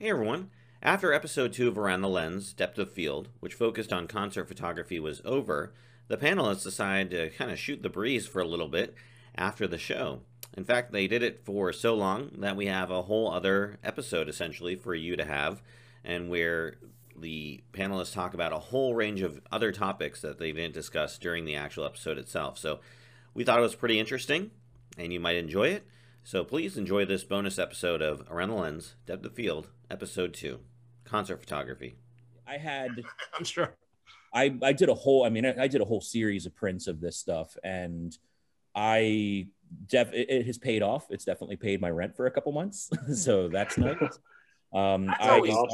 Hey everyone. After episode 2 of Around the Lens, Depth of Field, which focused on concert photography, was over, the panelists decided to kind of shoot the breeze for a little bit after the show. In fact, they did it for so long that we have a whole other episode essentially for you to have, and where the panelists talk about a whole range of other topics that they didn't discuss during the actual episode itself. So we thought it was pretty interesting, and you might enjoy it. So please enjoy this bonus episode of Around the Lens, Depth of Field, Episode 2 Concert Photography. I had, I'm sure. I, I did a whole, I mean, I, I did a whole series of prints of this stuff and I def it, it has paid off. It's definitely paid my rent for a couple months. so that's nice. Um, That's I, always up,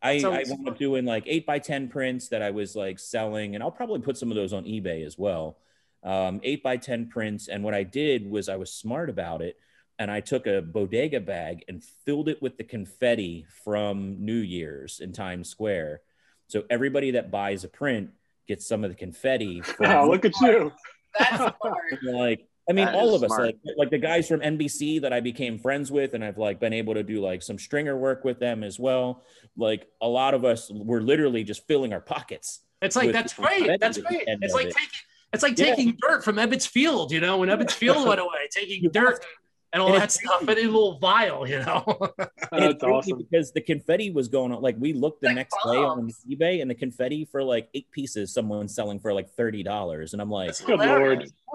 I, That's I always wound up doing like eight by 10 prints that I was like selling, and I'll probably put some of those on eBay as well. Um, eight by 10 prints. And what I did was I was smart about it. And I took a bodega bag and filled it with the confetti from New Year's in Times Square. So everybody that buys a print gets some of the confetti. From Oh, look at you. That's smart. like I mean, That all is of us, smart. like like the guys from NBC that I became friends with, and I've like been able to do like some stringer work with them as well. Like a lot of us were literally just filling our pockets. It's like that's right. That's at the great. It's like it. taking it's like Yeah. taking dirt from Ebbets Field, you know, when Ebbets Field went away, taking dirt and all And that it's stuff in a little vial, you know. And it's That's crazy awesome. because the confetti was going on. Like we looked the Like next day on eBay, and the confetti for like eight pieces, someone's selling for like thirty dollars, and I'm like, That's Good hilarious.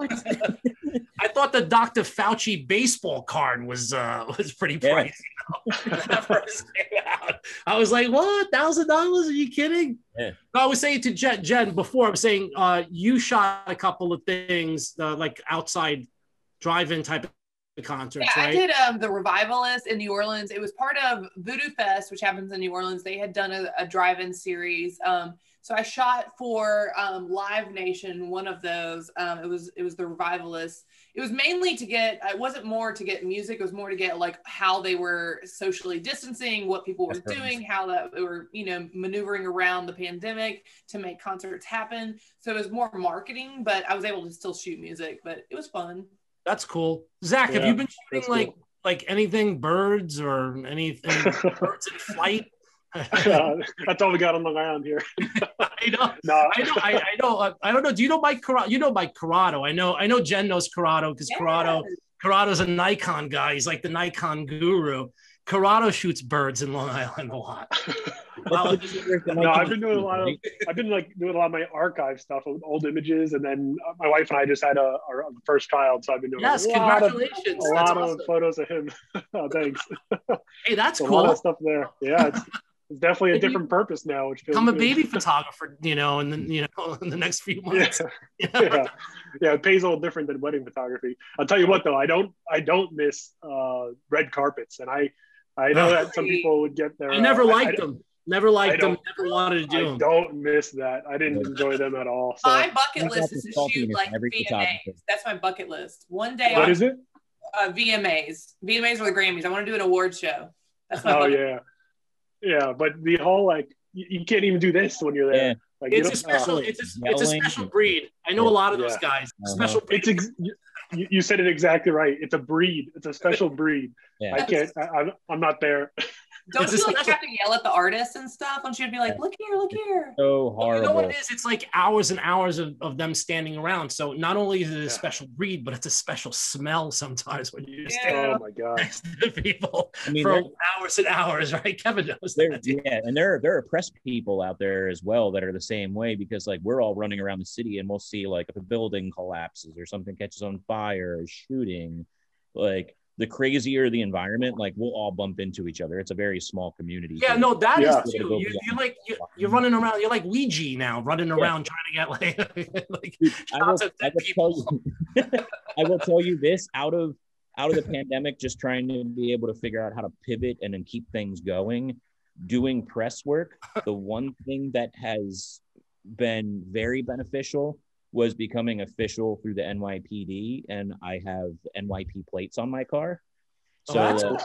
I thought the Dr. Fauci baseball card was uh was pretty Yeah. pricey. You know? when that first came out. I was like, what? Thousand dollars? Are you kidding? Yeah. No, I was saying to Jen, Jen before, I was saying uh you shot a couple of things uh, like outside drive-in type of concerts, Yeah, I did um, the Revivalist in New Orleans. It was part of Voodoo Fest, which happens in New Orleans. They had done a, a drive-in series. Um, so I shot for um, Live Nation, one of those. Um, it was it was the Revivalist. It was mainly to get. It wasn't more to get music. It was more to get like how they were socially distancing, what people were That's right. doing, how that they were you know maneuvering around the pandemic to make concerts happen. So it was more marketing, but I was able to still shoot music. But it was fun. That's cool. Zach, have you been shooting that's like cool. like anything birds or anything birds in flight? Uh, that's all we got on Long Island here. I know. No, I know, I, I know, uh, I don't know. Do you know Mike Corrado? You know Mike Corrado. I know, I know Jen knows Corrado because Corrado, Corrado's a Nikon guy. He's like the Nikon guru. Corrado shoots birds in Long Island a lot. Wow. no, I've been doing a lot of. I've been like doing a lot of my archive stuff with old images, and then uh, my wife and I just had a, our first child, so I've been doing Yes, a lot of congratulations. a That's lot of awesome. photos of him. oh, thanks. Hey, that's a lot cool. of stuff there. Yeah, it's, it's definitely a different purpose now, which feels Become a baby photographer, you know, and then you know, in the next few Yeah. months. yeah, yeah, it pays a little different than wedding photography. I'll tell you what, though, I don't, I don't miss uh, red carpets, and I, I know that some people would get there. I never uh, liked them. Never liked them. Never wanted to do I them. don't miss that. I didn't enjoy them at all. So, my bucket That's list is to shoot like VMAs. That's my bucket list. One day, what on is it? uh, VMAs. VMAs are the Grammys. I want to do an award show. That's my Oh bucket yeah, yeah. But the whole like, you, you can't even do this when you're there. Yeah. Like, you It's a special. uh, It's a, it's a special breed. I know a lot of those guys. Uh-huh. Special breed. it's ex- you, you said it exactly right. It's a breed. It's a special breed. Yeah. I can't. I, I'm, I'm not there. Don't you like have to yell at the artists and stuff? Don't you be like, look here, look here? so Well, you know what it is? It's like hours and hours of, of them standing around. So not only is it a Yeah. special breed, but it's a special smell sometimes when you Yeah. stand Oh my god. next to people I mean, for hours and hours, right? Kevin knows there, that. yeah, and there there are press people out there as well that are the same way because like we're all running around the city and we'll see like if a building collapses or something catches on fire or shooting, like the crazier the environment, like we'll all bump into each other. It's a very small community. Yeah, here. no, that is Yeah. too. You, you're like you, you're running around. You're like Weegee now, running around trying to get like like Dude, I will, I will people. tell you, I will tell you this out of out of the pandemic, just trying to be able to figure out how to pivot and then keep things going. Doing press work, the one thing that has been very beneficial was becoming official through the NYPD, and I have NYP plates on my car. Oh, So, that's uh,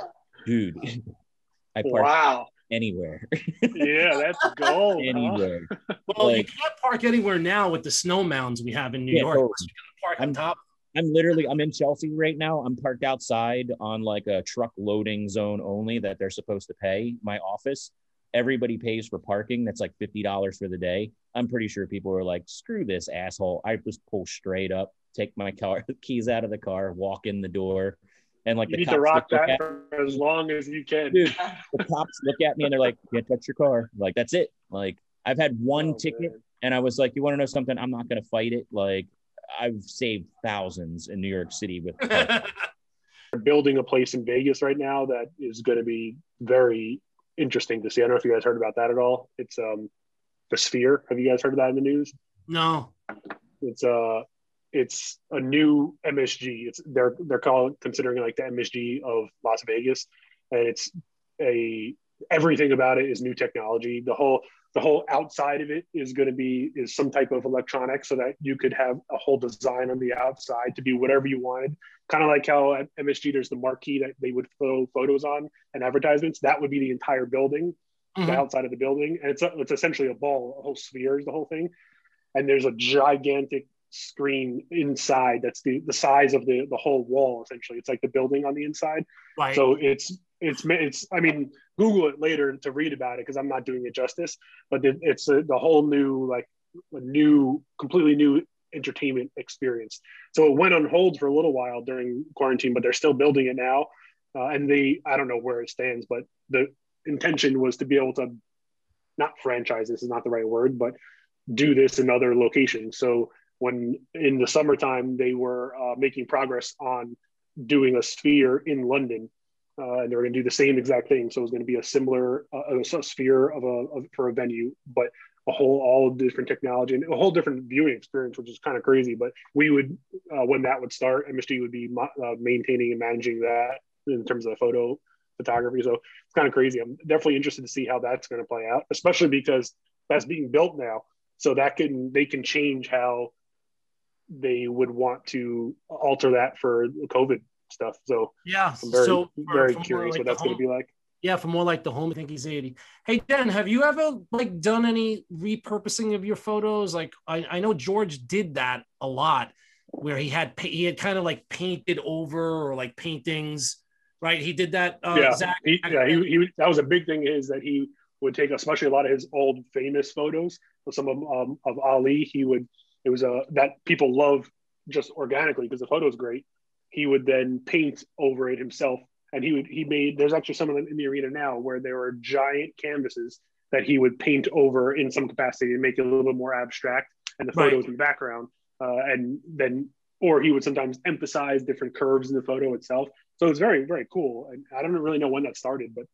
dude, I park Wow. anywhere, Yeah, that's gold. huh? anywhere. Well, you can't park anywhere now with the snow mounds we have in New Yeah, York. totally. unless You're gonna park I'm- top. I'm literally I'm in Chelsea right now. I'm parked outside on like a truck loading zone only that they're supposed to pay my office. Everybody pays for parking. That's like fifty dollars for the day. I'm pretty sure people are like, "Screw this asshole!" I just pull straight up, take my car keys out of the car, walk in the door, and like You the need cops to rock look that at- for as long as you can. Dude, the cops look at me and they're like, "Can't touch your car." Like that's it. Like I've had one Oh, ticket, man. and I was like, "You want to know something? I'm not gonna fight it." Like I've saved thousands in New York City with. building a place in Vegas right now that is going to be very interesting to see. I don't know if you guys heard about that at all. It's um the Sphere. Have you guys heard of that in the news? no. It's uh it's a new MSG. It's they're they're called considering like the MSG of Las Vegas, and it's a everything about it is new technology. The whole the whole outside of it is going to be is some type of electronics so that you could have a whole design on the outside to be whatever you wanted. Kind of like how at MSG there's the marquee that they would throw photos on and advertisements. That would be the entire building the Mhm. outside of the building, and it's a, it's essentially a ball, a whole sphere is the whole thing, and there's a gigantic screen inside that's the the size of the the whole wall essentially. It's like the building on the inside, Right. so it's it's it's I mean Google it later to read about it because I'm not doing it justice, but it- it's a, the whole new like a new completely new entertainment experience. So it went on hold for a little while during quarantine, but they're still building it now. Uh, and they, I don't know where it stands, but the intention was to be able to not franchise this is not the right word, but do this in other locations. So when in the summertime they were uh, making progress on doing a sphere in London, uh, and they were going to do the same exact thing. So it was going to be a similar uh, a sphere of a of, for a venue, but a whole all different technology and a whole different viewing experience, which is kind of crazy. But we would uh, when that would start, MSG would be mo- uh, maintaining and managing that in terms of photo photography. So it's kind of crazy. I'm definitely interested to see how that's going to play out, especially because that's being built now. So that can they can change how they would want to alter that for the COVID stuff. So yeah. I'm very so for- very for curious like what that's going to be like. Yeah, for more like the home. I think he's 80. Hey, Dan, have you ever like done any repurposing of your photos? Like I, I know George did that a lot where he had he had kind of like painted over or like paintings, right? He did that. Uh, yeah, Zach, he, yeah, he, he that was a big thing is that he would take especially a lot of his old famous photos of some of um, of Ali. He would it was a that people love just organically because the photo is great. He would then paint over it himself, and he would he made there's actually some of them in the arena now where there are giant canvases that he would paint over in some capacity and make it a little bit more abstract, and the Right. photos in the background, uh, and then or he would sometimes emphasize different curves in the photo itself. So it's very very cool, and I don't really know when that started, but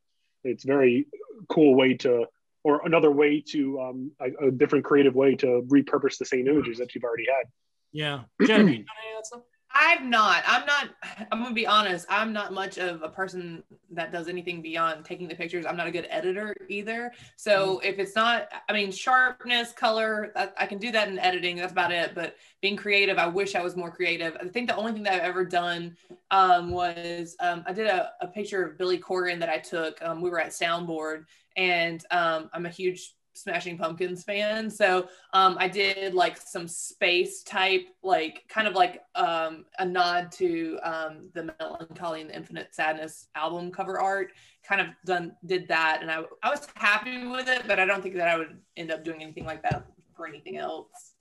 it's very cool way to or another way to um, a, a different creative way to repurpose the same images that you've already had. yeah. Jen, have you done any of that stuff? I've not. I'm not. I'm gonna be honest. I'm not much of a person that does anything beyond taking the pictures. I'm not a good editor either. So if it's not, I mean, sharpness, color, I, I can do that in editing. That's about it. But being creative, I wish I was more creative. I think the only thing that I've ever done um, was um, I did a, a picture of Billy Corgan that I took. Um, we were at Soundboard, and um, I'm a huge Smashing Pumpkins fan. So um, I did like some space type, like kind of like um, a nod to um, the Mellon Collie and the Infinite Sadness album cover art. Kind of done did that, and I I was happy with it, but I don't think that I would end up doing anything like that for anything else.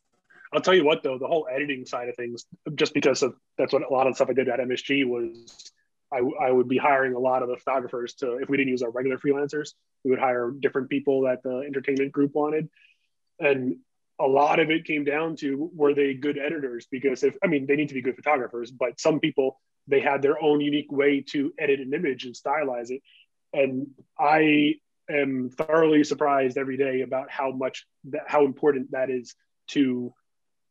I'll tell you what though, the whole editing side of things, just because of that's what a lot of stuff I did at MSG was. I, I would be hiring a lot of the photographers to, if we didn't use our regular freelancers, we would hire different people that the entertainment group wanted. And a lot of it came down to were they good editors? Because if, I mean, they need to be good photographers, but some people, they had their own unique way to edit an image and stylize it. And I am thoroughly surprised every day about how much that, how important that is to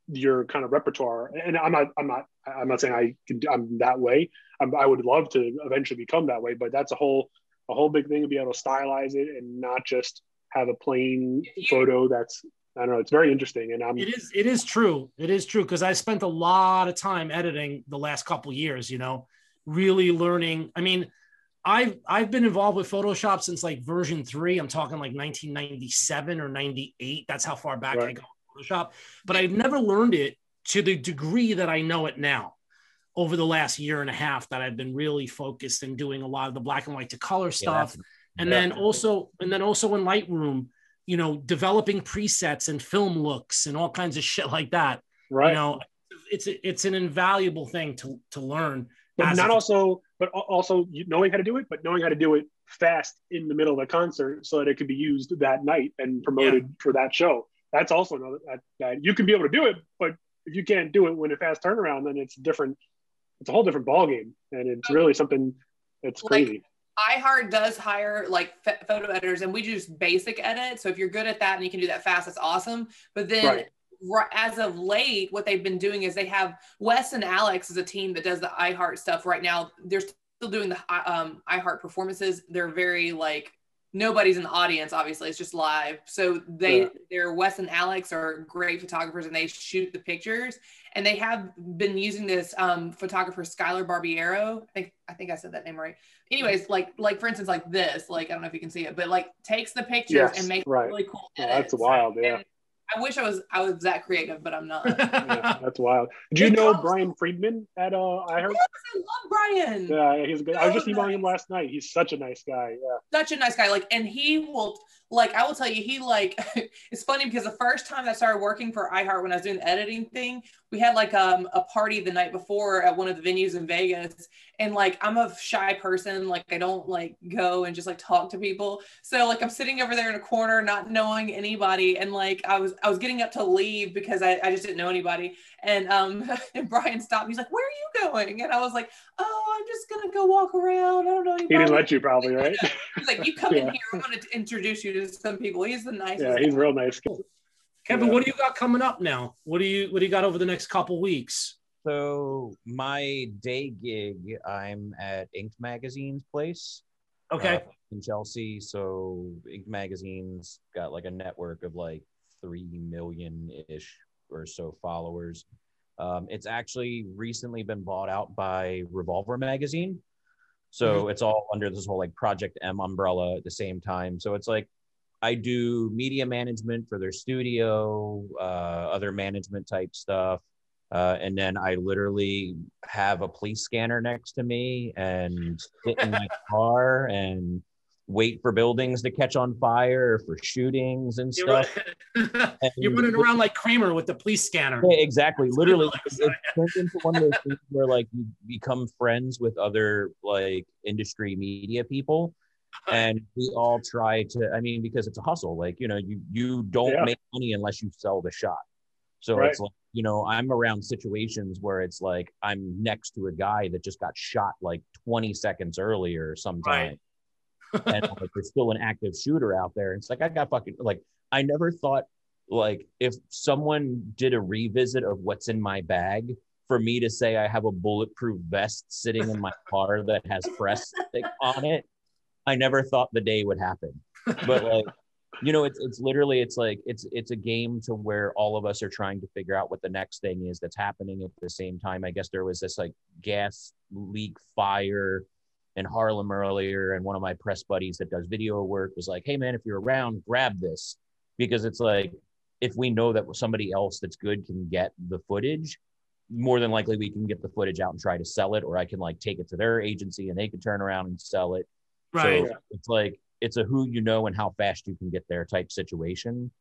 your kind of repertoire. And I'm not, I'm not, I'm not saying I can, I'm that way. I'm, I would love to eventually become that way, but that's a whole, a whole big thing to be able to stylize it and not just have a plain photo. That's, I don't know. It's very interesting. And I'm, It is. It is true. It is true because I spent a lot of time editing the last couple years. You know, really learning. I mean, I've I've been involved with Photoshop since like version three. I'm talking like 1997 or 98. That's how far back I go Photoshop. But I've never learned it to the degree that I know it now. over the last year and a half that I've been really focused in doing a lot of the black and white to color stuff. and yeah. then also, and then also in Lightroom, you know, developing presets and film looks and all kinds of shit like that. right. You know, it's it's an invaluable thing to to learn. but not a- also, but also knowing how to do it, but knowing how to do it fast in the middle of a concert so that it could be used that night and promoted for that show. That's also another that, that you can be able to do it, but if you can't do it when a fast turnaround, then it's different. It's a whole different ball game, and it's really something that's Like, crazy. iHeart does hire like ph- photo editors, and we do just basic edit. So if you're good at that and you can do that fast, that's awesome. But then, Right. as of late, what they've been doing is they have Wes and Alex is a team that does the iHeart stuff right now. They're still doing the um, iHeart performances. They're very like nobody's in the audience. Obviously, it's just live. So they, Yeah. they're Wes and Alex are great photographers, and they shoot the pictures. And they have been using this um, photographer Skylar Barbiero. I think I think I said that name right anyways, like like for instance, like this, like I don't know if you can see it, but like takes the pictures Yes, and makes right. really cool edits. that's wild, yeah. And I wish I was I was that creative, but I'm not. Yeah, that's wild. Do you know Brian Friedman at uh, iHeart? Yes, I love Brian. Yeah, he's good. I was just So emailing him last night. He's such a nice guy. Yeah. Such a nice guy. Like, and he will like I will tell you, he like it's funny because the first time I started working for iHeart when I was doing the editing thing, we had like um a party the night before at one of the venues in Vegas. And like I'm a shy person, like I don't like go and just like talk to people. So like I'm sitting over there in a corner, not knowing anybody, and like I was I was getting up to leave because I, I just didn't know anybody. And um and Brian stopped me. He's like, Where are you going? And I was like, Oh, I'm just gonna go walk around. I don't know He didn't let you probably, right? He's like, you come in here. I'm going to introduce you to some people. He's the nicest. Yeah, he's guy. real nice. Kevin, Yeah. what do you got coming up now? What do you what do you got over the next couple weeks? So my day gig, I'm at Inked Magazine's place. Okay. uh, in Chelsea. So Inked Magazine's got like a network of like three million ish or so followers. Um, it's actually recently been bought out by Revolver Magazine. So it's all under this whole like Project M umbrella at the same time. So it's like I do media management for their studio, uh, other management type stuff. Uh, and then I literally have a police scanner next to me and sit in my car and wait for buildings to catch on fire for shootings and You're, stuff. you're running around like Kramer with the police scanner. Yeah, exactly. Literally, it turns into one of those things where like you become friends with other like industry media people, and we all try to. I mean, because it's a hustle. Like you know, you you don't Yeah. make money unless you sell the shot. So Right. it's like you know, I'm around situations where it's like I'm next to a guy that just got shot like 20 seconds earlier sometime. and like, there's still an active shooter out there. It's like I got fucking like I never thought like if someone did a revisit of what's in my bag for me to say I have a bulletproof vest sitting in my car that has press on it, I never thought the day would happen. But like you know it's it's literally it's like it's it's a game to where all of us are trying to figure out what the next thing is that's happening at the same time. I guess there was this like gas leak fire in Harlem earlier, and one of my press buddies that does video work was like, "Hey man, if you're around, grab this," because it's like if we know that somebody else that's good can get the footage, more than likely we can get the footage out and try to sell it, or I can like take it to their agency and they can turn around and sell it. Right. So it's like it's a who you know and how fast you can get there type situation.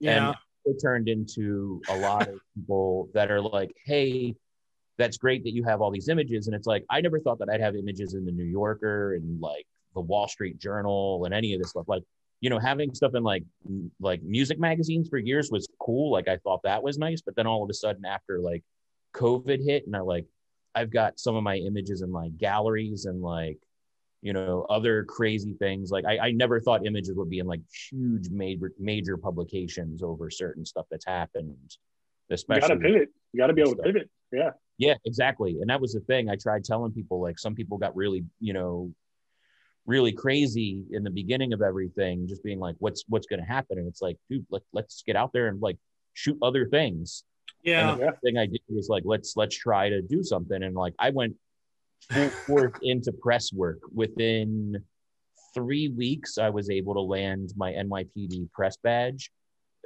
yeah. And it turned into a lot of people that are like, hey, that's great that you have all these images. And it's like, I never thought that I'd have images in the New Yorker and like the Wall Street Journal and any of this stuff. Like, you know, having stuff in like like music magazines for years was cool. Like I thought that was nice. But then all of a sudden after like COVID hit and I like I've got some of my images in like galleries and like you know other crazy things like I, I never thought images would be in like huge major major publications over certain stuff that's happened especially You especially gotta pivot. You gotta be able to pivot. Yeah. yeah exactly and that was the thing i tried telling people like some people got really you know really crazy in the beginning of everything just being like what's what's going to happen and it's like dude let, let's get out there and like shoot other things Yeah. and the first thing I did was like, let's let's try to do something. And like I went full force into press work. Within three weeks, I was able to land my NYPD press badge,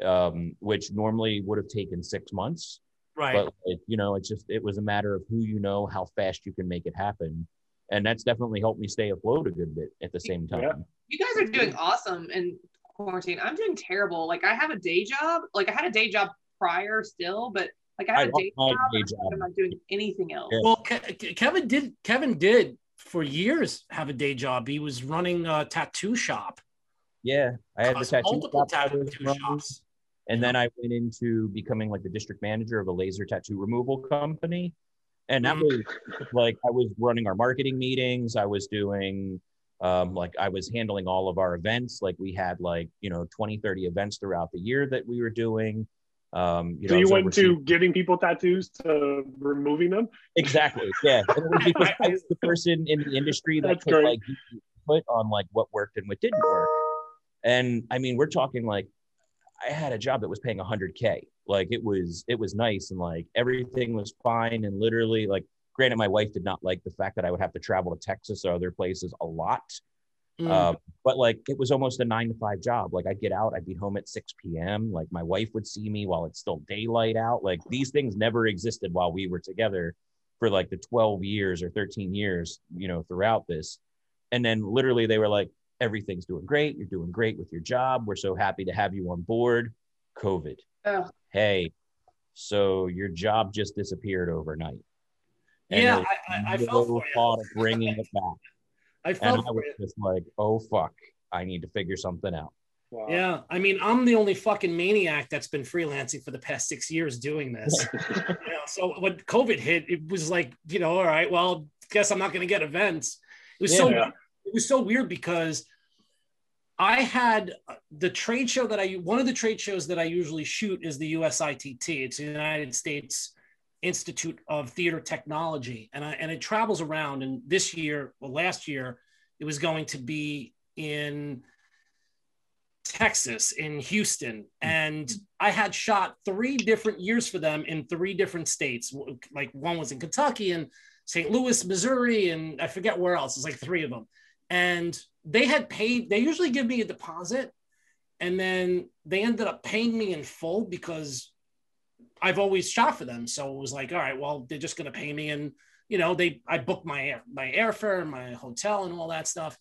um, which normally would have taken six months. Right. But like, you know, it's just it was a matter of who you know, how fast you can make it happen, and that's definitely helped me stay afloat a good bit at the same time. Yeah. You guys are doing awesome in quarantine. I'm doing terrible. Like I have a day job. Like I had a day job prior still, but like I I have a love day my job. day and job. I'm not doing anything else. Yeah. Well, Ke- Ke- Kevin did. Kevin did for years have a day job. He was running a tattoo shop. Yeah, I had the Cause tattoo multiple shop I was tattoo running, shops. and then I went into becoming like the district manager of a laser tattoo removal company, and that was like I was running our marketing meetings. I was doing um, like I was handling all of our events. Like we had like you know 20, 30 events throughout the year that we were doing. Um, you so know, you went to giving people tattoos to removing them. Exactly. Yeah. And it was because I was the person in the industry that That's could great. like input on like what worked and what didn't work. And I mean, we're talking like I had a job that was paying 100k. Like it was it was nice and like everything was fine and literally like granted my wife did not like the fact that I would have to travel to Texas or other places a lot. Mm. Um, but like it was almost a nine to five job. Like I'd get out, I'd be home at 6 p.m. Like my wife would see me while it's still daylight out. Like these things never existed while we were together for like the 12 years or 13 years, you know, throughout this. And then literally they were like, everything's doing great. You're doing great with your job. We're so happy to have you on board. COVID. Ugh. Hey, so your job just disappeared overnight. And Yeah, I, I, I felt for you. thought of bringing it back. I And I was just like, oh fuck, I need to figure something out. Wow. Yeah, I mean, I'm the only fucking maniac that's been freelancing for the past six years doing this. you know, so when COVID hit, it was like, you know, all right, well, guess I'm not going to get events. It was so Yeah. it was so weird because I had uh, the trade show that I one of the trade shows that I usually shoot is the USITT. It's the United States Institute of Theater Technology, and I and it travels around. And this year, well, last year, it was going to be in Texas, in Houston, and mm-hmm. I had shot three different years for them in three different states. Like one was in Kentucky and St. Louis, Missouri, and I forget where else. It's like three of them. And they had paid, they usually give me a deposit. And then they ended up paying me in full because I've always shot for them. So it was like, all right, well, they're just going to pay me. And, you know, they, I booked my air, my airfare my hotel and all that stuff.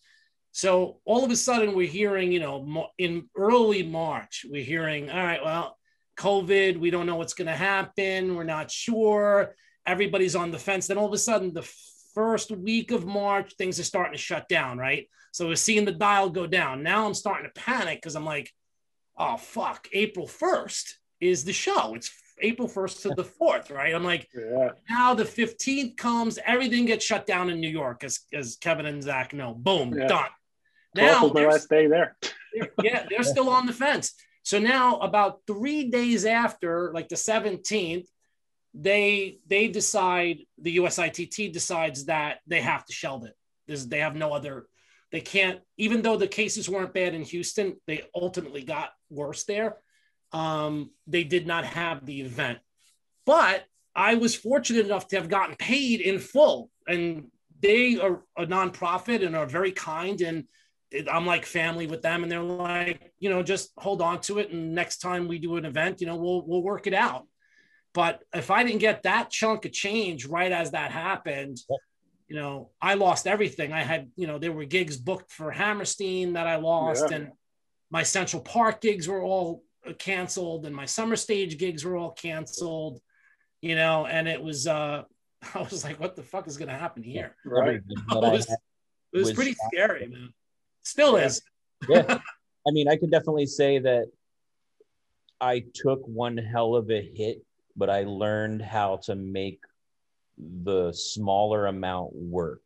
So all of a sudden we're hearing, you know, in early March, we're hearing, all right, well, COVID, we don't know what's going to happen. We're not sure. Everybody's on the fence. Then all of a sudden, the first week of March, things are starting to shut down, right? So we're seeing the dial go down. Now I'm starting to panic because I'm like, oh, fuck, April 1st is the show. It's April 1st to the 4th, right? I'm like, Yeah. now the 15th comes, everything gets shut down in New York, as, as Kevin and Zach know. Boom, Yeah. done. Now, my last day there. they're- yeah, they're still on the fence. So now, about three days after, like the 17th, they they decide the USITT decides that they have to shelve it. They have no other. They can't, even though the cases weren't bad in Houston, they ultimately got worse there. Um, they did not have the event, but I was fortunate enough to have gotten paid in full, and they are a nonprofit and are very kind and I'm like family with them, and they're like, you know, just hold on to it, and next time we do an event, you know, we'll we'll work it out. But if I didn't get that chunk of change right as that happened, you know, I lost everything. I had, you know, there were gigs booked for Hammerstein that I lost, Yeah. and my Central Park gigs were all canceled, and my summer stage gigs were all canceled. You know, and it was, uh I was like, what the fuck is going to happen here? Right. It was, it was was pretty shot. scary, man. Still Yeah. is. yeah. I mean, I can definitely say that I took one hell of a hit, but I learned how to make the smaller amount work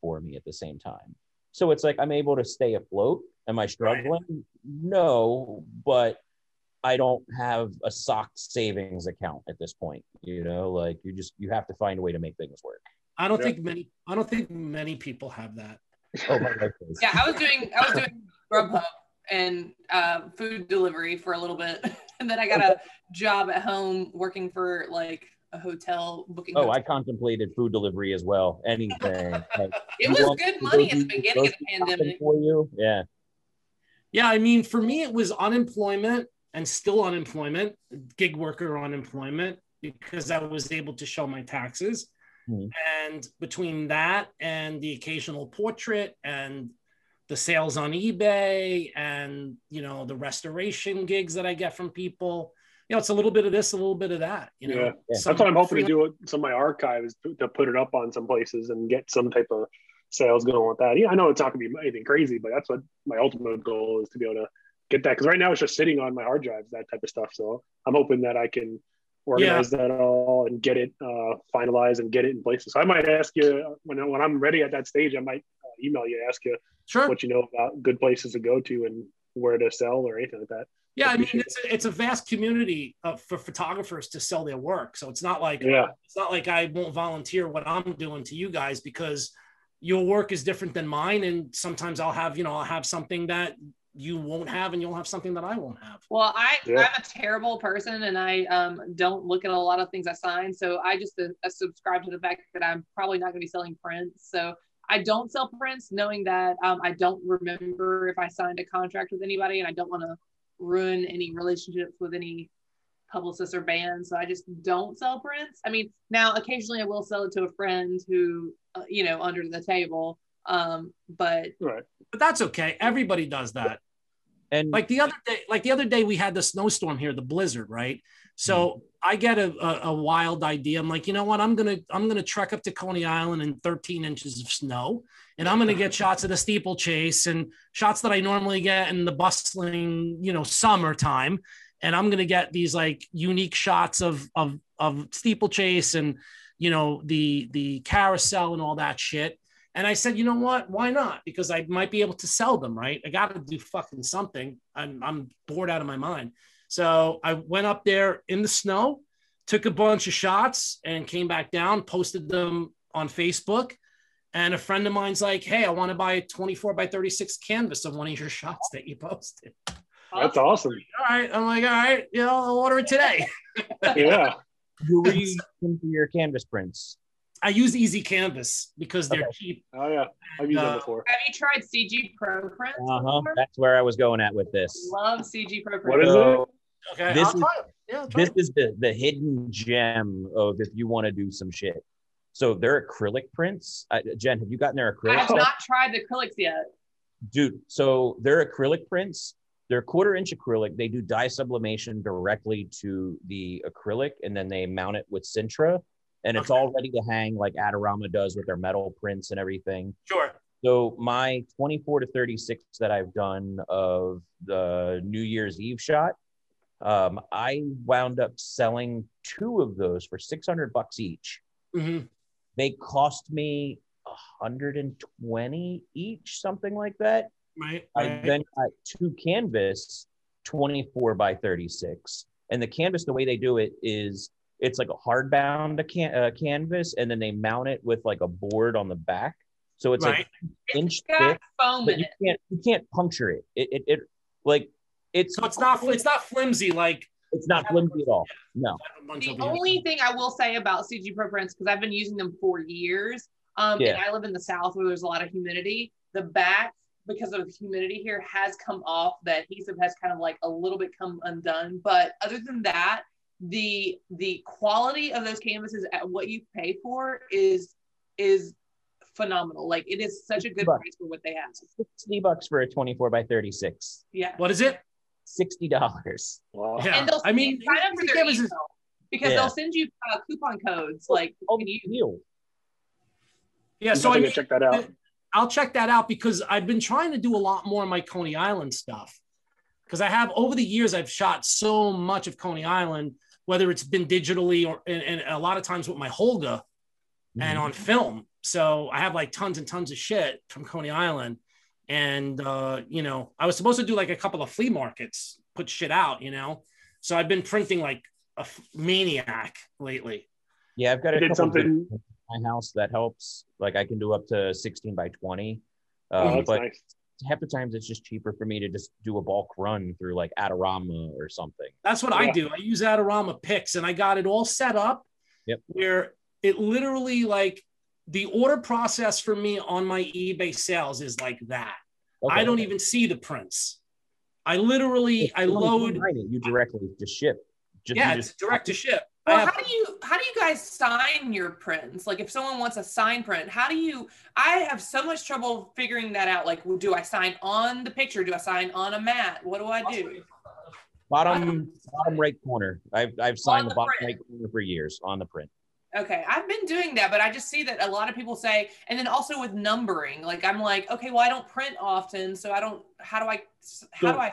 for me at the same time. So it's like I'm able to stay afloat. Am I struggling? No, but I don't have a sock savings account at this point. You know, like you just you have to find a way to make things work. I don't Yeah. think many. I don't think many people have that. Oh my God. Yeah, I was doing I was doing Grubhub and uh, food delivery for a little bit, and then I got a job at home working for like a hotel booking. Oh, I contemplated food delivery as well. Anything. Like, it was good money go in the beginning of the pandemic. For you, yeah. Yeah, I mean, for me, it was unemployment and still unemployment, gig worker unemployment. because I was able to show my taxes. Mhm. And between that and the occasional portrait and the sales on eBay and you know the restoration gigs that I get from people, you know, it's a little bit of this, a little bit of that. You know, Yeah. Yeah. That's what I'm hoping to do with some of my archives to, to put it up on some places and get some type of sales going with that. Yeah, I know it's not going to be anything crazy, but that's what my ultimate goal is to be able to get that. Because right now it's just sitting on my hard drives, that type of stuff. So I'm hoping that I can organize that all and get it uh, finalized and get it in places. So I might ask you when when I'm ready at that stage. I might uh, email you, ask you Sure. what you know about good places to go to and where to sell or anything like that. Yeah, I mean, it's a, it's a vast community for photographers to sell their work. So it's not like Yeah, it's not like I won't volunteer what I'm doing to you guys because your work is different than mine, and sometimes I'll have you know I'll have something that you won't have, and you'll have something that I won't have. Well, I Yeah. I'm a terrible person, and I um don't look at a lot of things I sign. So I just uh, uh, subscribe to the fact that I'm probably not going to be selling prints. So I don't sell prints, knowing that um, I don't remember if I signed a contract with anybody, and I don't want to ruin any relationships with any publicists or bands. So I just don't sell prints. I mean, now occasionally I will sell it to a friend who, uh, you know, under the table. Um, but right. But that's okay. Everybody does that. And like the other day like the other day we had the snowstorm here the blizzard right? So mm-hmm. i get a, a, a wild idea. I'm like you know what? I'm gonna i'm gonna trek up to coney island in 13 inches of snow and i'm gonna get shots of the steeplechase and shots that i normally get in the bustling you know summertime. And i'm gonna get these like unique shots of of of steeplechase and you know the the carousel and all that shit and I said, you know what? Why not? Because I might be able to sell them, right? I got to do fucking something. I'm, I'm bored out of my mind. So I went up there in the snow, took a bunch of shots, and came back down, posted them on Facebook. And a friend of mine's like, hey, I want to buy a 24 by 36 canvas of one of your shots that you posted. That's awesome. All right. I'm like, all right, you know, I'll order it today. Yeah. who were you using your canvas prints? I use Easy Canvas because they're Okay. cheap. Oh yeah. I've used Uh, that before. have you tried CG Pro prints? Uh huh. That's where I was going at with this. Love CG Pro What prints. is So, Okay. This I'll is- try it. Yeah, I'll try this it. is the the hidden gem of if you want to do some shit. So they're acrylic prints. Uh, Jen, have you gotten their acrylic? I have stuff? not tried the acrylics yet. dude so they're acrylic prints they're quarter inch acrylic they do dye sublimation directly to the acrylic and then they mount it with Sintra and it's Okay. all ready to hang like Adorama does with their metal prints and everything Sure. so my 24 to 36 that i've done of the new year's eve shot um, i wound up selling two of those for 600 bucks each hmm they cost me 120 each something like that Right. I right. then got two canvas 24 by 36. And the canvas, the way they do it is it's like a hardbound a can- uh, canvas, and then they mount it with like a board on the back. So it's right. like inch It's thick, foam but in you it. can't you can't puncture it. It it, it like it's So it's not it's not flimsy like it's not flimsy at all. No. I have a bunch The only thing I will say about CG Pro prints, because I've been using them for years, um, Yeah. and I live in the South where there's a lot of humidity, the back, because of the humidity here, has come off. The adhesive has kind of like a little bit come undone. But other than that, the the quality of those canvases at what you pay for is is phenomenal. Like it is such a good Bucks. price for what they have. 60 bucks for a 24 by 36. Yeah. What is it? $60. Wow. Yeah. And they'll I mean, sign up for their email is- because Yeah. they'll send you uh, coupon codes like Oh, can you deal. Yeah. So I definitely mean, check that out. I'll check that out because I've been trying to do a lot more of my Coney Island stuff. Because I have over the years, I've shot so much of Coney Island, whether it's been digitally or and, and a lot of times with my Holga and on film. So I have like tons and tons of shit from Coney Island. And uh, you know, I was supposed to do like a couple of flea markets, put shit out, you know. So I've been printing like a f- maniac lately. Yeah, I've got I a did something. in my house that helps. Like I can do up to 16 by 20. Oh, Um, that's but nice. Half the times it's just cheaper for me to just do a bulk run through like Adorama or something. That's what I do. I use Adorama Pix and I got it all set up Yep. where it literally like the order process for me on my eBay sales is like that. I don't even see the prints. I literally I load it, You directly to ship. Just, yeah, you it's just- direct to ship. I Well, have- how do you how do you guys sign your prints? Like, if someone wants a sign print, how do you? I have so much trouble figuring that out. Like, do I sign on the picture? Do I sign on a mat? What do I do? Bottom bottom right corner. I've I've signed the, the bottom print. right corner for years on the print. Okay, I've been doing that, but I just see that a lot of people say, and then also with numbering, like I'm like, okay, well, I don't print often, so I don't. How do I? How do I?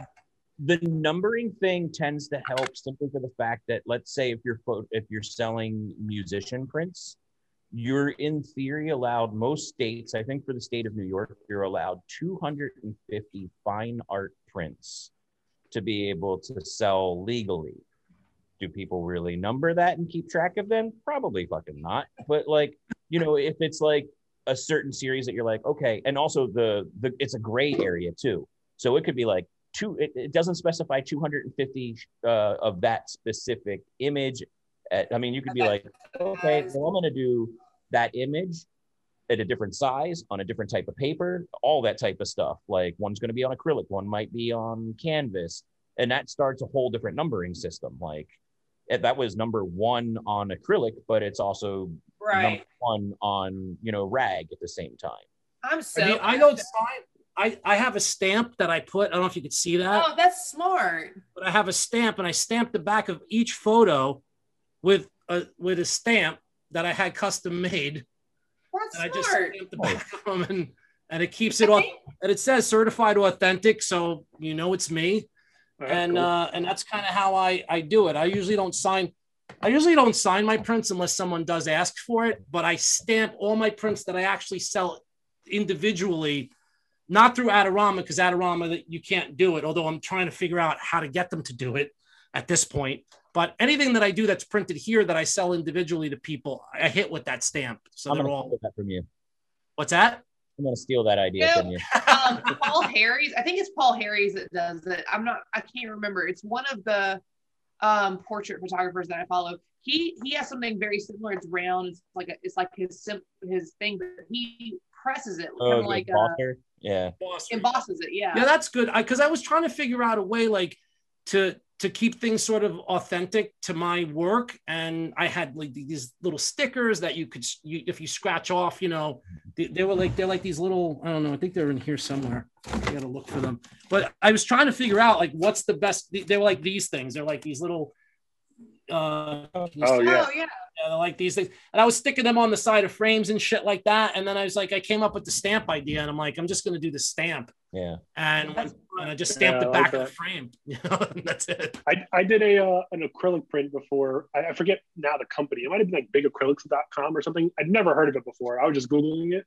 The numbering thing tends to help simply for the fact that let's say if you're if you're selling musician prints you're in theory allowed most states i think for the state of new york you're allowed 250 fine art prints to be able to sell legally. Do people really number that and keep track of them? Probably fucking not. But like you know if it's like a certain series that you're like okay and also the the it's a gray area too. So it could be like two it, it doesn't specify 250 uh, of that specific image. At- i mean you could be like okay well i'm going to do that image at a different size on a different type of paper all that type of stuff. Like one's going to be on acrylic one might be on canvas. And that starts a whole different numbering system. Like eh, that was number one on acrylic but it's also number one on you know rag at the same time. I'm so. I mean, I don't sign. I, I have a stamp that I put. I don't know if you could see that, Oh, that's smart. but I have a stamp and I stamped the back of each photo with a with a stamp that I had custom made. That's And I just smart. stamped the back of them and and it keeps it on and it says certified authentic, so you know it's me. All right, and cool. uh, and that's kind of how I I do it. I usually don't sign. I usually don't sign my prints unless someone does ask for it. But I stamp all my prints that I actually sell individually, not through Adorama because Adorama that you can't do it. Although I'm trying to figure out how to get them to do it at this point. But anything that I do that's printed here that I sell individually to people, I hit with that stamp. So i'm they're going to all. steal that from you What's that? i'm going to steal that idea Yeah. from you um, Paul Harry's. I think it's Paul Harry's that does it. I'm not. I can't remember. It's one of the um, portrait photographers that I follow. He he has something very similar. It's round. It's like a, it's like his sim- his thing, but he presses it kind oh of like a, uh, Foster? Yeah. Embosses it. Yeah. yeah that's good. I because I, was trying to figure out a way like to to keep things sort of authentic to my work. And i had like these little stickers that you could you, if you scratch off you know they, they were like they're like these little i don't know i think they're in here somewhere. I gotta look for them. But i was trying to figure out like what's the best they were like these things. They're like these little uh Oh, yeah. Oh yeah. yeah, like these things. And I was sticking them on the side of frames and shit like that. And then I was like, I came up with the stamp idea, and I'm like, I'm just gonna do the stamp, yeah and, and I just stamped Yeah, the I like back of the frame. You know, and that's it. I, I did a uh, an acrylic print before. I, I forget now the company. It might have been like bigacrylics.com or something. I'd never heard of it before. I was just googling it,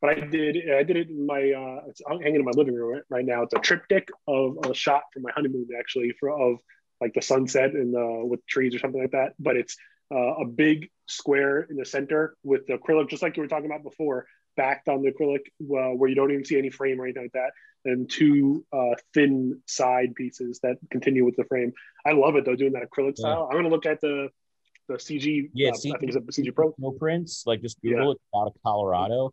but I did I did it in my uh, it's hanging in my living room right, right now. It's a triptych of a shot from my honeymoon actually for of like the sunset and uh, with trees or something like that. But it's uh, a big square in the center with the acrylic, just like you were talking about before, backed on the acrylic uh, where you don't even see any frame or anything like that, and two uh, thin side pieces that continue with the frame. I love it though, doing that acrylic Yeah. style. I'm gonna look at the the CG. Yeah, uh, CG I think it's a CG Pro. no prints like just google it out of colorado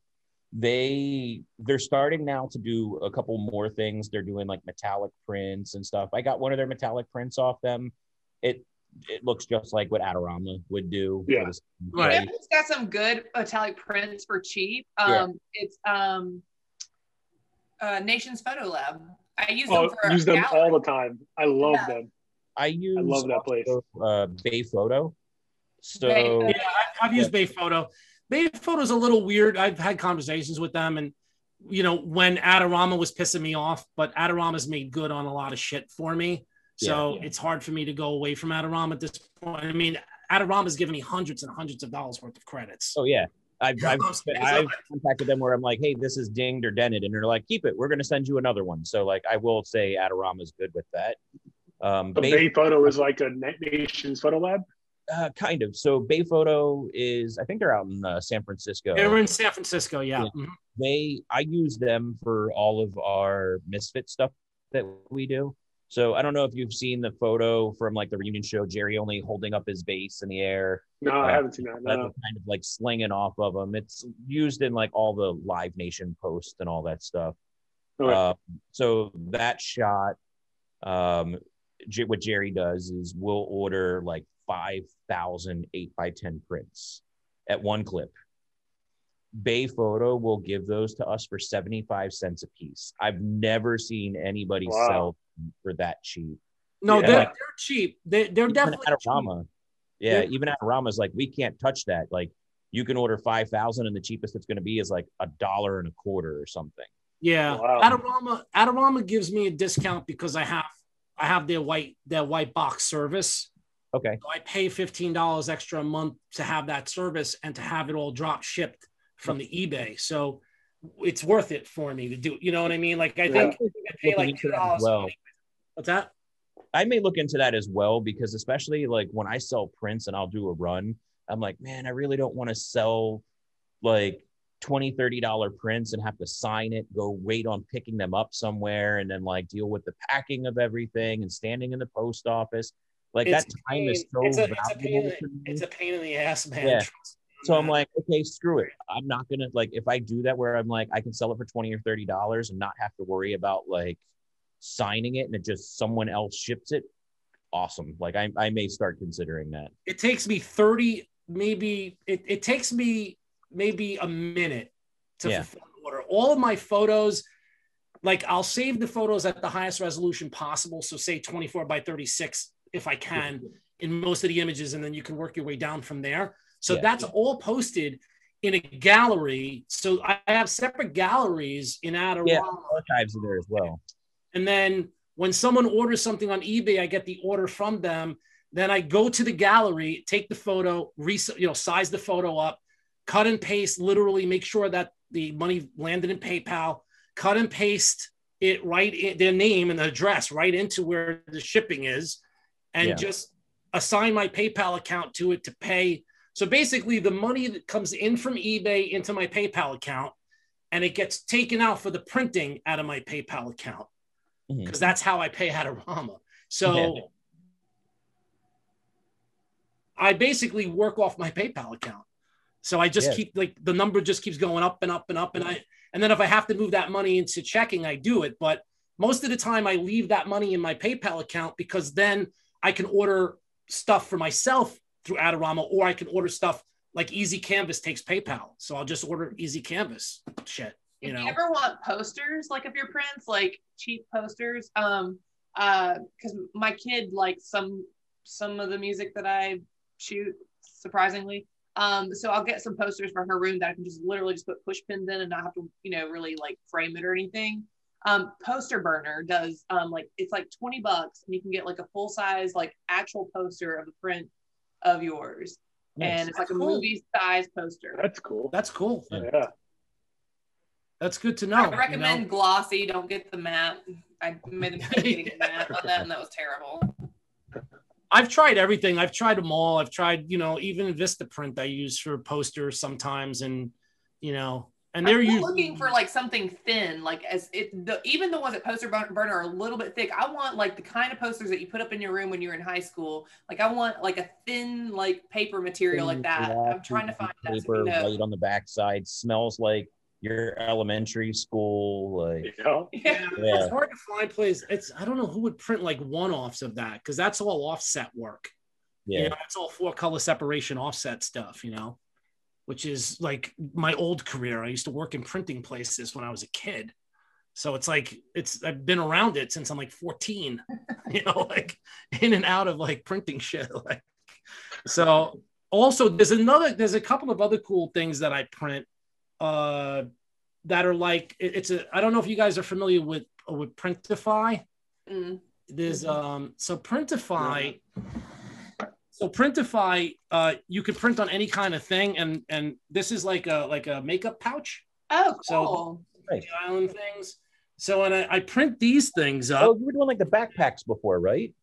they they're starting now to do a couple more things they're doing like metallic prints and stuff i got one of their metallic prints off them it it looks just like what adorama would do Yeah. Right. It's got some good metallic prints for cheap. Um, Yeah. It's um, uh, Nations Photo Lab. I use Oh, them for use them gallery. all the time. I love Yeah. them. i use i love that place. uh bay photo so Bay Photo. Yeah, I, I've used Bay Photo. Bay is a little weird. I've had conversations with them, and you know when Adorama was pissing me off, but Adorama's made good on a lot of shit for me. So Yeah. it's hard for me to go away from Adorama at this point. I mean, Adorama's given me hundreds and hundreds of dollars worth of credits. oh yeah I've, I've, I've contacted them where I'm like, hey, this is dinged or dented. And they're like, keep it. We're going to send you another one. So, like, I will say Adorama's good with that. Um, The Bay- Bay Photo is like a Net Nations Photo Lab. Uh, kind of. So Bay Photo is, I think they're out in uh, San Francisco. They're in San Francisco, yeah. Yeah. Mhm. They, I use them for all of our Misfit stuff that we do. So I don't know if you've seen the photo from like the reunion show, Jerry Only holding up his bass in the air, No, I Uh, haven't seen that. that's No. kind of like slinging off of them. It's used in like all the Live Nation posts and all that stuff. Okay. Uh, so that shot, um, J- what Jerry does is we'll order like 5,000 8 by 10 prints at one clip. Bay Photo will give those to us for 75 cents a piece. I've never seen anybody Wow. sell for that cheap. No, Yeah. they're, they're cheap. They, they're Even definitely cheap. Adorama. Yeah, Yeah. even Adorama's like, we can't touch that. Like, you can order 5,000 and the cheapest it's going to be is like a dollar and a quarter or something. Yeah, Wow. Adorama Adorama gives me a discount because I have I have their white their white box service. Okay. So I pay fifteen dollars extra a month to have that service and to have it all drop shipped from the eBay. So it's worth it for me to do. You know what I mean? Like I think I pay like into two that as dollars. well. What's that? I may look into that as well because especially like when I sell prints and I'll do a run, I'm like, man, I really don't want to sell like 20 30 dollar prints and have to sign it go wait on picking them up somewhere and then like deal with the packing of everything and standing in the post office like It's that time is so it's a, it's a pain. the- It's a pain in the ass, man. Yeah. So i'm like okay screw it i'm not gonna like if i do that where i'm like i can sell it for 20 or 30 dollars and not have to worry about like signing it and it just someone else ships it awesome like i, I may start considering that it takes me 30 maybe it, it takes me maybe a minute to Yeah. fulfill an order all of my photos like i'll save the photos at the highest resolution possible so say 24 by 36 if i can in most of the images and then you can work your way down from there so Yeah. that's all posted in a gallery so i have separate galleries in Adorama Yeah. archives are there as well and then when someone orders something on eBay, I get the order from them. Then I go to the gallery, take the photo, res- you know, size the photo up, cut and paste, literally make sure that the money landed in PayPal, cut and paste it right in their name and address right into where the shipping is, and Yeah. just assign my PayPal account to it to pay. So basically, the money that comes in from eBay into my PayPal account, and it gets taken out for the printing out of my PayPal account mm-hmm. because that's how I pay Adorama. So Yeah. I basically work off my PayPal account. So I just Yeah. keep like the number just keeps going up and up and up. And I and then if I have to move that money into checking, I do it. But most of the time I leave that money in my PayPal account because then I can order stuff for myself through Adorama or I can order stuff like Easy Canvas takes PayPal. So I'll just order Easy Canvas shit. You if know, you ever want posters like of your prints like cheap posters um uh because my kid likes some some of the music that i shoot surprisingly um so i'll get some posters for her room that i can just literally just put push pins in and not have to you know really like frame it or anything um poster burner does um like it's like 20 bucks and you can get like a full size like actual poster of a print of yours and it's like a cool. movie size poster That's cool. that's cool. yeah. That's good to know. I you know? recommend glossy. Don't get the matte. I made a mistake getting the matte on that, and that was terrible. I've tried everything. I've tried them all. I've tried, you know, even Vistaprint I use for posters sometimes, and you know, and they're I'm still usually looking for like something thin, like as it. The, even the ones at Poster Burner are a little bit thick. I want like the kind of posters that you put up in your room when you're in high school. Like I want like a thin like paper material like that. I'm trying to find that. So paper you know. white on the backside smells like your elementary school like Yeah. Yeah. yeah it's hard to find places. It's I don't know who would print like one-offs of that because that's all offset work. You yeah know, that's all four color separation offset stuff. You know, which is like my old career. I used to work in printing places when I was a kid. So it's like it's I've been around it since I'm like 14, you know, like in and out of like printing shit. Like so also there's another there's a couple of other cool things that I print uh that are like it's a I don't know if you guys are familiar with with Printify. Mm. There's um so Printify so Printify uh you could print on any kind of thing and and this is like a like a makeup pouch Oh, So- cool. Right. the island things. So and I, I print these things up. oh you were doing like the backpacks before right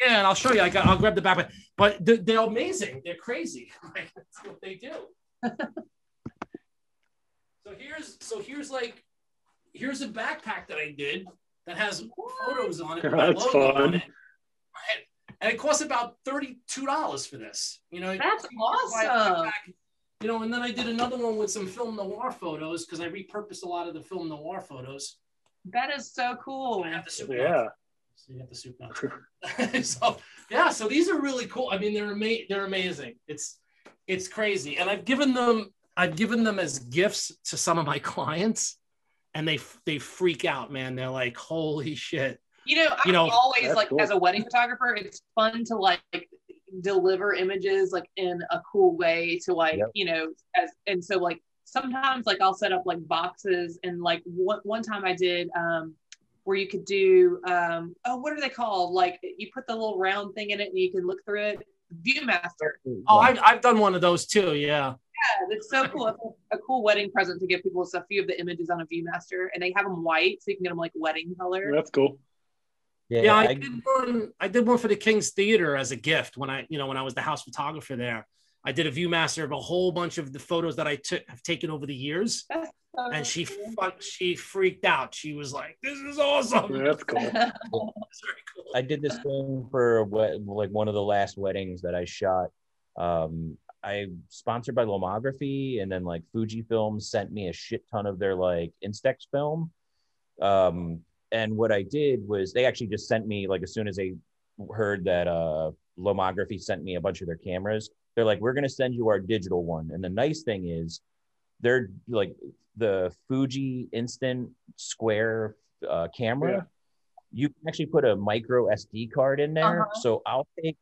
Yeah, and I'll show you. I got, I'll grab the backpack. But they're, they're amazing. They're crazy. Like, that's what they do. so here's so here's like here's a backpack that I did that has photos on it. with That's fun. on it. And it costs about thirty-two dollars for this. You know, That's you can buy a awesome. You know, and then I did another one with some film noir photos because I repurposed a lot of the film noir photos. That is so cool. I have the super Yeah. So you have the soup nuts. so yeah, so these are really cool. I mean, they're ama- they're amazing. It's it's crazy, and I've given them I've given them as gifts to some of my clients, and they they freak out, man. They're like, "Holy shit!" You know, You know, I'm always like cool. as a wedding photographer, it's fun to like deliver images like in a cool way to like Yep. you know as and so like sometimes like I'll set up like boxes and like one one time I did um where you could do um oh what are they called like you put the little round thing in it and you can look through it viewmaster Oh, I've, I've done one of those too. Yeah. yeah it's so cool it's a cool wedding present to give people it's a few of the images on a viewmaster and they have them white so you can get them like wedding color That's cool. Yeah, Yeah, I, I- did one. I did one for the King's Theater as a gift when I, you know, when I was the house photographer there. I did a ViewMaster of a whole bunch of the photos that I took have taken over the years, so and she cool. she freaked out. She was like, "This is awesome." Yeah, that's cool. It's very cool. I did this thing for a wed- like one of the last weddings that I shot. Um, I sponsored by Lomography, and then like Fujifilm sent me a shit ton of their like Instax film. Um, and what I did was they actually just sent me like as soon as they heard that uh, Lomography sent me a bunch of their cameras, they're like, "We're gonna send you our digital one." And the nice thing is, they're like the Fuji Instant Square uh, camera Yeah. you can actually put a micro SD card in there. Uh-huh. So I'll take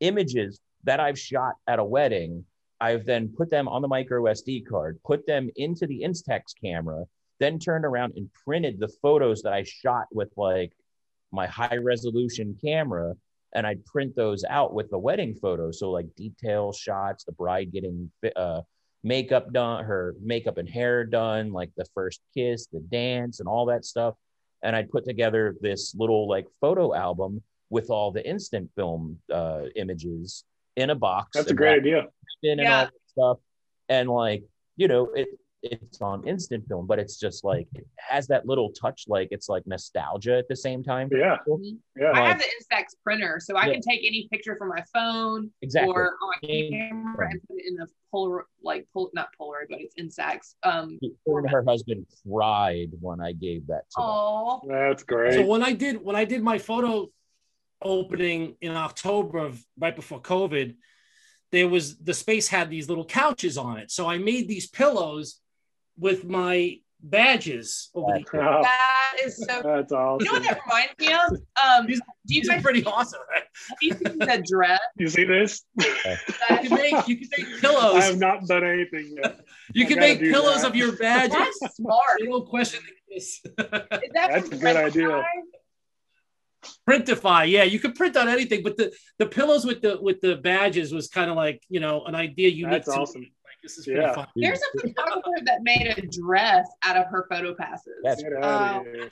images that I've shot at a wedding. I've then put them on the micro SD card, put them into the Instax camera, then turned around and printed the photos that I shot with like my high resolution camera. And I'd print those out with the wedding photos. So like detail shots, the bride getting uh, makeup done, her makeup and hair done, like the first kiss, the dance, and all that stuff and I'd put together this little like photo album with all the instant film uh, images in a box. That's a great idea. in and Yeah. all that stuff. And like, you know, it it's on instant film, but it's just like it has that little touch, like it's like nostalgia at the same time. Yeah. Yeah. I have the Instax printer, so I Yeah. can take any picture from my phone Exactly. or on my Yeah. camera and put it in the Polaroid, like pol- not Polaroid, but it's Instax. Um, Her and her husband cried when I gave that to them. oh, That's great. So when I did when I did my photo opening in October of right before COVID, there was the space had these little couches on it. So I made these pillows with my badges over the Oh, that is so. that's awesome. You know what that reminds me of? Um, These- do you These guys pretty awesome. Right? have you seen the dress? You see this? You can make you can make pillows. I have not done anything yet. you I can make pillows that. of your badges. That's smart. No question the. Is that That's a good idea. Printify? Printify, yeah, you could print on anything, but the the pillows with the with the badges was kind of like you know an idea unique. That's to me. Awesome. Like this is pretty Yeah. fun. There's a photographer that made a dress out of her photo passes. That's Get out of here.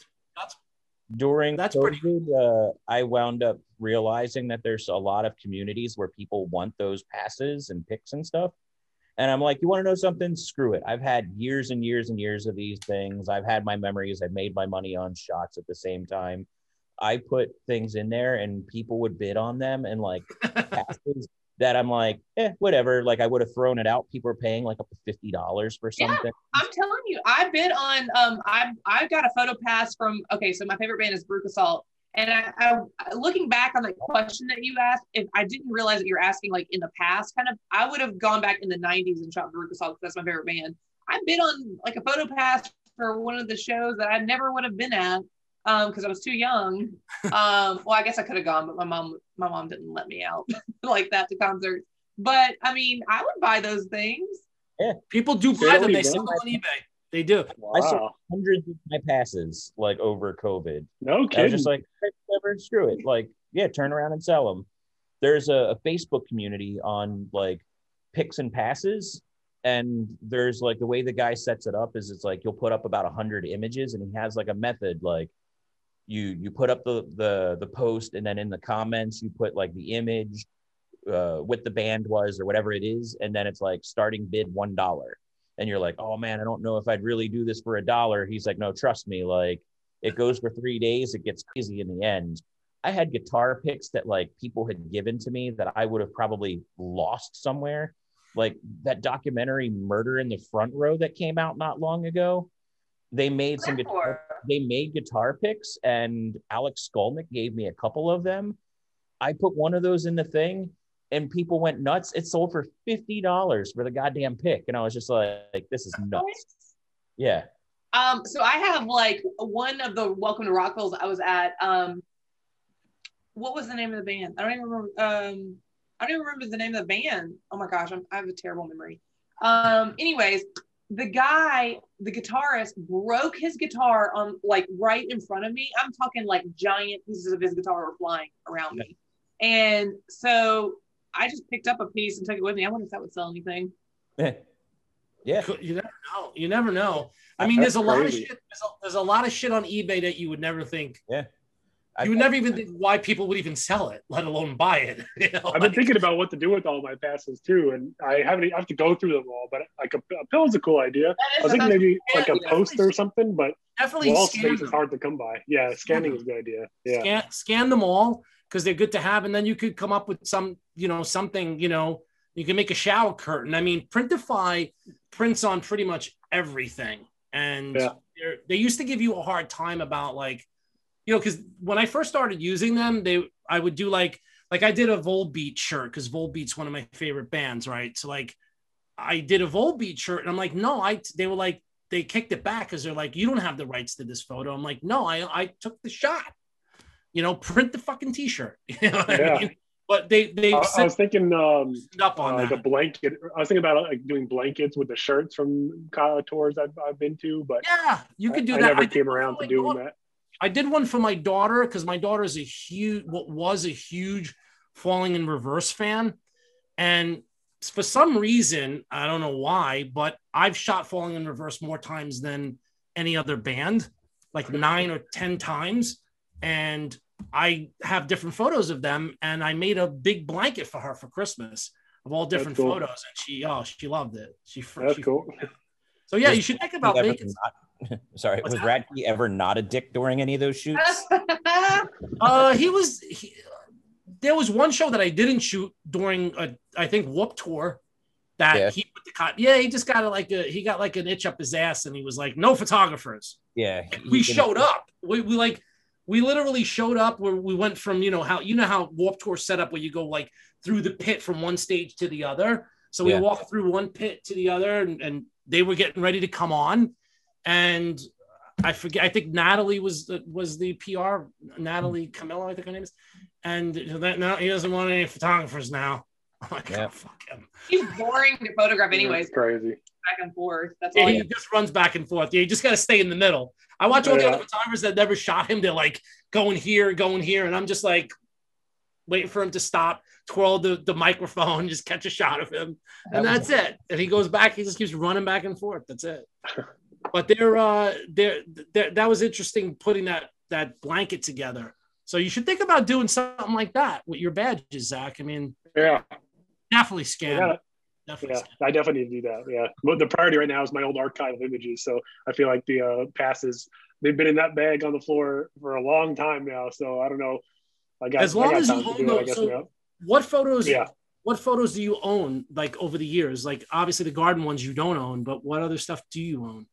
during That's COVID, pretty- uh, I wound up realizing that there's a lot of communities where people want those passes and pics and stuff. And I'm like, you want to know something? Screw it. I've had years and years and years of these things. I've had my memories. I've made my money on shots at the same time. I put things in there and people would bid on them and like passes that I'm like, eh, whatever. Like I would have thrown it out. People are paying like up to fifty dollars for something. Yeah. I'm telling you, I bid on um I I got a photo pass from okay, so my favorite band is Brute Assault. And I, I looking back on the question that you asked, if I didn't realize that you're asking like in the past, kind of I would have gone back in the 90s and shot Brute Assault because that's my favorite band. I bid on like a photo pass for one of the shows that I never would have been at um because I was too young. Um well I guess I could have gone, but my mom my mom didn't let me out like that to concerts. But I mean, I would buy those things. Yeah. People do buy what them. They sell them on eBay. They do. I saw hundreds of my passes like over COVID. No I was kidding. just like, "Hey, whatever, screw it. Like, yeah, turn around and sell them. There's a, a Facebook community on like picks and passes. And there's like the way the guy sets it up is it's like you'll put up about a hundred images and he has like a method like you you put up the the the post and then in the comments you put like the image uh what the band was or whatever it is and then it's like starting bid one dollar. And you're like oh man i don't know if i'd really do this for a dollar. He's like no trust me like it goes for three days it gets crazy in the end. I had guitar picks that like people had given to me that i would have probably lost somewhere. Like that documentary murder in the front row that came out not long ago they made some guitar, they made guitar picks and Alex Skolnick gave me a couple of them. I put one of those in the thing and people went nuts. It sold for $50 for the goddamn pick. And I was just like, like this is nuts. Yeah. Um, so I have like one of the Welcome to Rockville's I was at. Um, what was the name of the band? I don't even remember. Um, I don't even remember the name of the band. Oh my gosh, I'm, I have a terrible memory. Um, anyways, the guy, the guitarist, broke his guitar on like right in front of me. I'm talking like giant pieces of his guitar were flying around me, and so I just picked up a piece and took it with me. I wonder if that would sell anything. yeah. Could- You never know. You never know. I mean, there's That's a lot of shit. There's a, there's a lot of shit on eBay that you would never think. I- You would never even think why people would even sell it, let alone buy it. You know, I've been like- thinking about what to do with all my passes too, and I haven't. I have to go through them all, but like a, a pill is a cool idea. I was thinking maybe like a Yeah, poster or something, but definitely wall scan space them. is hard to come by. Yeah, scanning is a good idea. Yeah, scan, scan them all because they're good to have and then you could come up with some you know something you know you can make a shower curtain i mean printify prints on pretty much everything and Yeah. they used to give you a hard time about like you know because when i first started using them they i would do like like i did a volbeat shirt because volbeat's one of my favorite bands right so like i did a volbeat shirt and i'm like no i they were like they kicked it back because they're like you don't have the rights to this photo i'm like no i i took the shot you know, print the fucking t-shirt. You know Yeah. I mean? But they they I, I was thinking um, up on uh, like a blanket. I was thinking about like doing blankets with the shirts from tours I've, I've been to, but yeah, you could do I, that. I never came around to doing that. I did one for my daughter because my daughter is a huge, what was a huge falling in reverse fan. And for some reason, I don't know why, but I've shot falling in reverse more times than any other band, like nine or 10 times. And I have different photos of them. And I made a big blanket for her for Christmas of all different cool. photos. And she, oh, she loved it. She, That's she cool. So yeah, you should think about making. not- sorry, What's was that? Radke ever not a dick during any of those shoots? Uh, he was. He, there was one show that I didn't shoot during a, I think Warped tour. That Yeah. he put the cop. Yeah, he just got a, like a he got like an itch up his ass, and he was like, "No photographers." Yeah. We showed up. We, we like we literally showed up where we went from you know how you know how Warp Tour set up where you go like through the pit from one stage to the other. So we Yeah. walked through one pit to the other, and, and they were getting ready to come on, and I forget. I think Natalie was the, was the PR. Natalie Camillo, I think her name is, and that now he doesn't want any photographers now. I'm like, oh, Yeah. oh, fuck him. He's boring to photograph, anyways. That's crazy. Back and forth. That's Yeah, all. he you just runs back and forth. Yeah, you just got to stay in the middle. I watch all the other photographers that never shot him. They're like going here, going here, and I'm just like waiting for him to stop, twirl the, the microphone, just catch a shot of him, and That that's it. And he goes back. He just keeps running back and forth. That's it. But they're uh, they're, they're that was interesting putting that that blanket together. So you should think about doing something like that with your badges, Zach. I mean, Yeah, definitely scan. gotta- Definitely yeah. scan. I definitely need to do that. Yeah, but the priority right now is my old archive of images. So I feel like the uh, passes they've been in that bag on the floor for a long time now. So I don't know. I got As long got as you own those- guess so-. What photos? Yeah. What photos do you own like over the years? Like obviously the garden ones you don't own, but what other stuff do you own?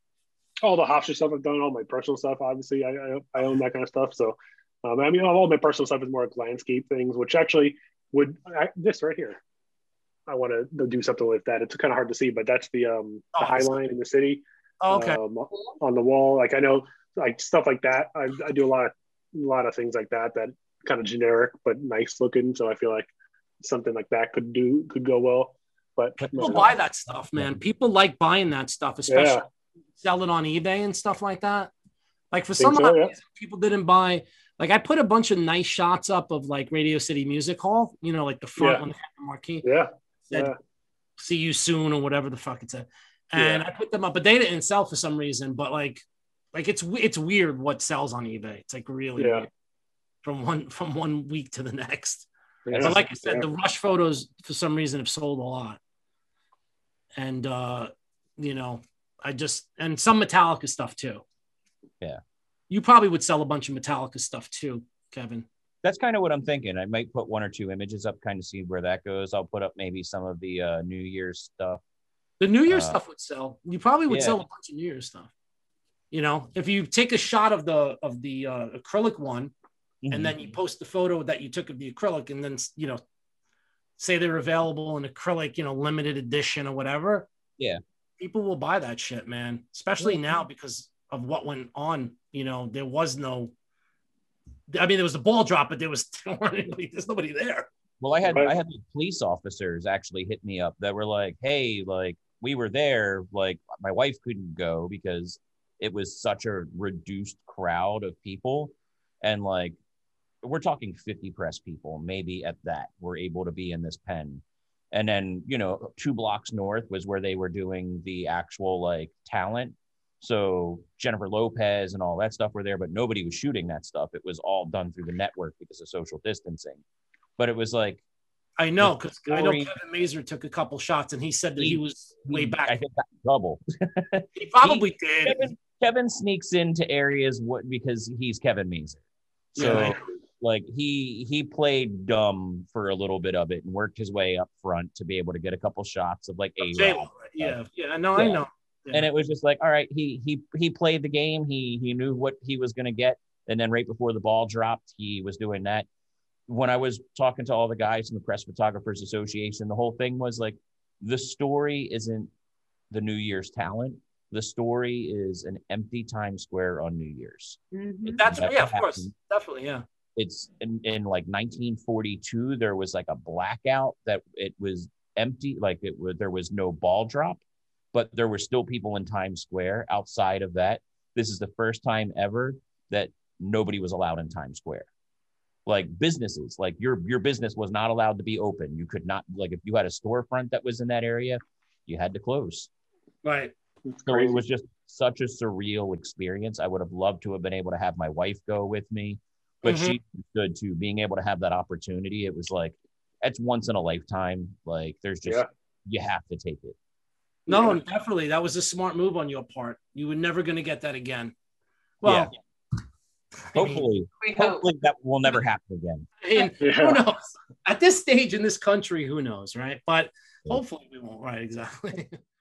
All the Hofstra stuff I've done, all my personal stuff. Obviously, I I, I own that kind of stuff. So, um, I mean, all my personal stuff is more like landscape things, which actually would I, this right here. I want to do something with that. It's kind of hard to see, but that's the um Oh, the High Line in the city Oh, okay. um, on the wall. Like I know, like stuff like that. I, I do a lot of a lot of things like that that kind of generic but nice looking. So I feel like something like that could do could go well. But People buy that stuff, man. People like buying that stuff, especially. Sell it on eBay and stuff like that. Like for some so, yeah. reason, people didn't buy. Like I put a bunch of nice shots up of like Radio City Music Hall, you know, like the front Yeah. one the marquee. yeah, said yeah. see you soon or whatever the fuck it said. And I put them up, but they didn't sell for some reason. But like, like it's it's weird what sells on eBay. It's like really Yeah. from one from one week to the next. yeah. But like I said, the rush photos for some reason have sold a lot. And uh, you know, I just and some Metallica stuff too. Yeah. You probably would sell a bunch of Metallica stuff too, Kevin. That's kind of what I'm thinking. I might put one or two images up, kind of see where that goes. I'll put up maybe some of the uh, New Year's stuff. The New Year's Uh, stuff would sell. You probably would yeah. sell a bunch of New Year's stuff. You know, if you take a shot of the of the uh, acrylic one, Mhm. and then you post the photo that you took of the acrylic, and then you know, say they're available in acrylic, you know, limited edition or whatever. Yeah. People will buy that shit, man. Especially now because of what went on. You know, there was no. I mean, there was a ball drop, but there was there weren't anybody, there's nobody there. Well, I had Right. I had like, police officers actually hit me up that were like, "Hey, like we were there, like my wife couldn't go because it was such a reduced crowd of people, and like we're talking 50 press people, maybe at that, were able to be in this pen." And then, you know, two blocks north was where they were doing the actual like talent. So Jennifer Lopez and all that stuff were there, but nobody was shooting that stuff. It was all done through the network because of social distancing. But it was like I know because I know Kevin Mazur took a couple shots, and he said that he, He- was way back. I think got in trouble. he probably did. Kevin, Kevin sneaks into areas what because he's Kevin Mazur. So Yeah. Like he he played dumb for a little bit of it and worked his way up front to be able to get a couple shots of like a J-Lo, Yeah, yeah, no, I Yeah. know. and it was just like all right he he he played the game. He he knew what he was going to get. And then right before the ball dropped he was doing that. When i was talking to all the guys in the press photographers association the whole thing was like the story isn't the new year's talent. The story is an empty times square on new year's. Mhm. That's That's yeah, of course, definitely, yeah. It's in, in like 1942 there was like a blackout that it was empty like it was there was no ball drop but there were still people in times square outside of that. This is the first time ever that nobody was allowed in times square. Like businesses like your your business was not allowed to be open. You could not like if you had a storefront that was in that area you had to close. Right. So it was just such a surreal experience. I would have loved to have been able to have my wife go with me, but Mhm. she good too. Being able to have that opportunity, it was like it's once in a lifetime. Like there's just Yeah. you have to take it. No, Yeah. definitely, that was a smart move on your part. You were never going to get that again. Well, I mean, Hopefully, We hope. hopefully that will never happen again. I mean, who knows? At this stage in this country, who knows, right? But hopefully we won't. Right? Exactly.